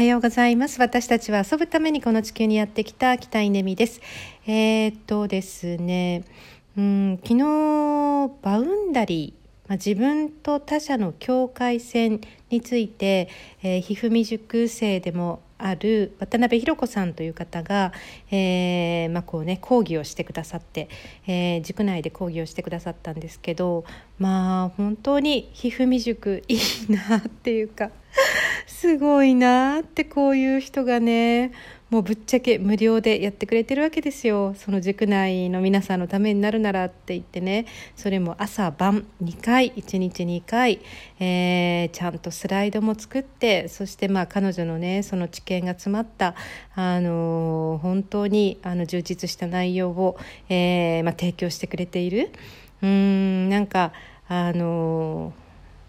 はようございます。私たちは遊ぶためにこの地球にやってきた北井ねみです。えー、っとですね、うん、昨日バウンダリー、まあ、自分と他者の境界線について、えー、ひふみ塾生でもある渡辺弘子さんという方が、えーまあこうね、講義をしてくださって、えー、塾内で講義をしてくださったんですけどまあ本当にひふみ塾いいなっていうかすごいなってこういう人がねもうぶっちゃけ無料でやってくれてるわけですよ。その塾内の皆さんのためになるならって言ってね。それも朝晩2回1日2回、えー、ちゃんとスライドも作ってそしてまあ彼女のねその知見が詰まった、あのー、本当にあの充実した内容を、えーまあ、提供してくれている。うんなんかあの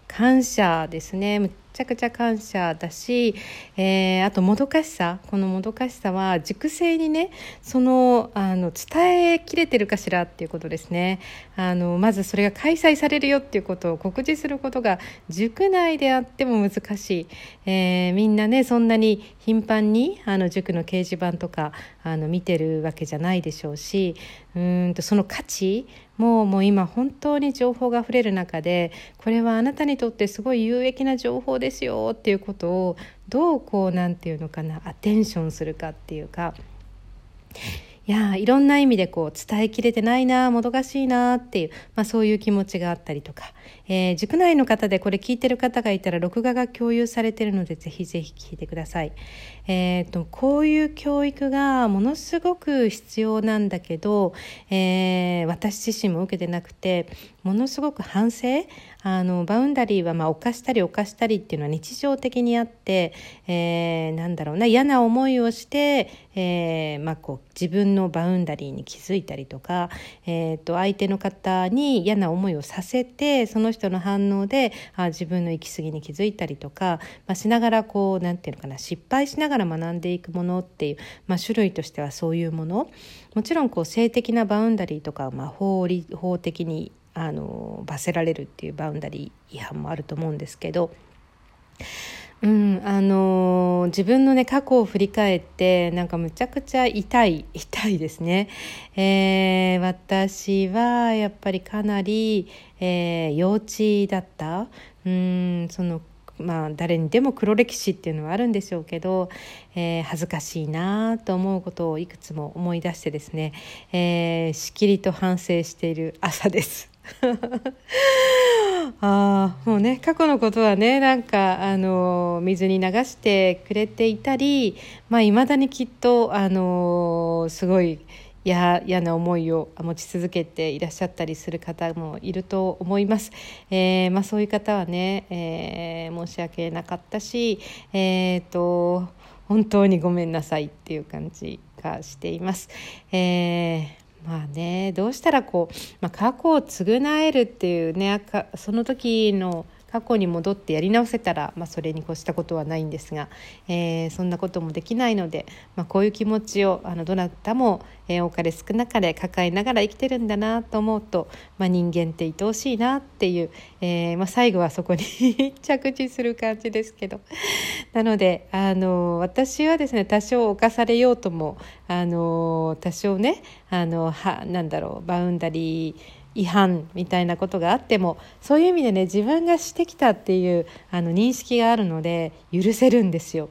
感謝ですね。ちゃくちゃ感謝だし、えー、あともどかしさ。このもどかしさは熟成にねそのあの伝えきれてるかしらっていうことですね。あのまずそれが開催されるよっていうことを告知することが塾内であっても難しい、えー、みんなねそんなに頻繁にあの塾の掲示板とかあの見てるわけじゃないでしょうしうんとその価値もうもう今本当に情報があふれる中でこれはあなたにとってすごい有益な情報ですよっていうことをどうこうなんていうのかなアテンションするかっていうかいやいろんな意味でこう伝えきれてないなもどかしいなっていう、まあ、そういう気持ちがあったりとか、えー、塾内の方でこれ聞いてる方がいたら録画が共有されてるのでぜひぜひ聞いてください。えーと、こういう教育がものすごく必要なんだけど、えー、私自身も受けてなくてものすごく反省あのバウンダリーはまあ犯したり犯したりっていうのは日常的にあって、えー、なんだろうな嫌な思いをして、えーまあ、こう自分のバウンダリーに気づいたりとか、えー、と相手の方に嫌な思いをさせてその人人の反応であ自分の行き過ぎに気づいたりとか、まあ、しながらこう何て言うのかな失敗しながら学んでいくものっていう、まあ、種類としてはそういうものもちろんこう性的なバウンダリーとか、まあ、法法的にあの罰せられるっていうバウンダリー違反もあると思うんですけど。うんあのー、自分のね過去を振り返ってなんかむちゃくちゃ痛い 痛いですね、えー、私はやっぱりかなり、えー、幼稚だったうんそのまあ誰にでも黒歴史っていうのはあるんでしょうけど、えー、恥ずかしいなと思うことをいくつも思い出してですね、えー、しきりと反省している朝です。あもうね過去のことはねなんかあの水に流してくれていたりまあ未だにきっとあのすごい嫌な思いを持ち続けていらっしゃったりする方もいると思います。えー、まあ、そういう方はね、えー、申し訳なかったし、えーと、本当にごめんなさいっていう感じがしています。えーまあねどうしたらこう、まあ、過去を償えるっていうねその時の過去に戻ってやり直せたら、まあ、それに越したことはないんですが、えー、そんなこともできないので、まあ、こういう気持ちをあのどなたも、えー、多かれ少なかれ抱えながら生きてるんだなと思うと、まあ、人間って愛おしいなっていう、えー、まあ、最後はそこに 着地する感じですけど。なのであの私はですね多少侵されようともあの多少ねあのはなんだろうバウンダリー違反みたいなことがあってもそういう意味でね自分がしてきたっていうあの認識があるので許せるんですよ。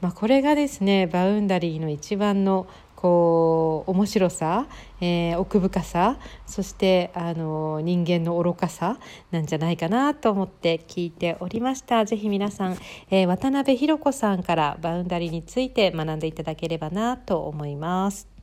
まあ、これがですねバウンダリーの一番のこう面白さ、えー、奥深さそしてあの人間の愚かさなんじゃないかなと思って聞いておりましたぜひ皆さん、えー、渡辺弘子さんからバウンダリーについて学んでいただければなと思います。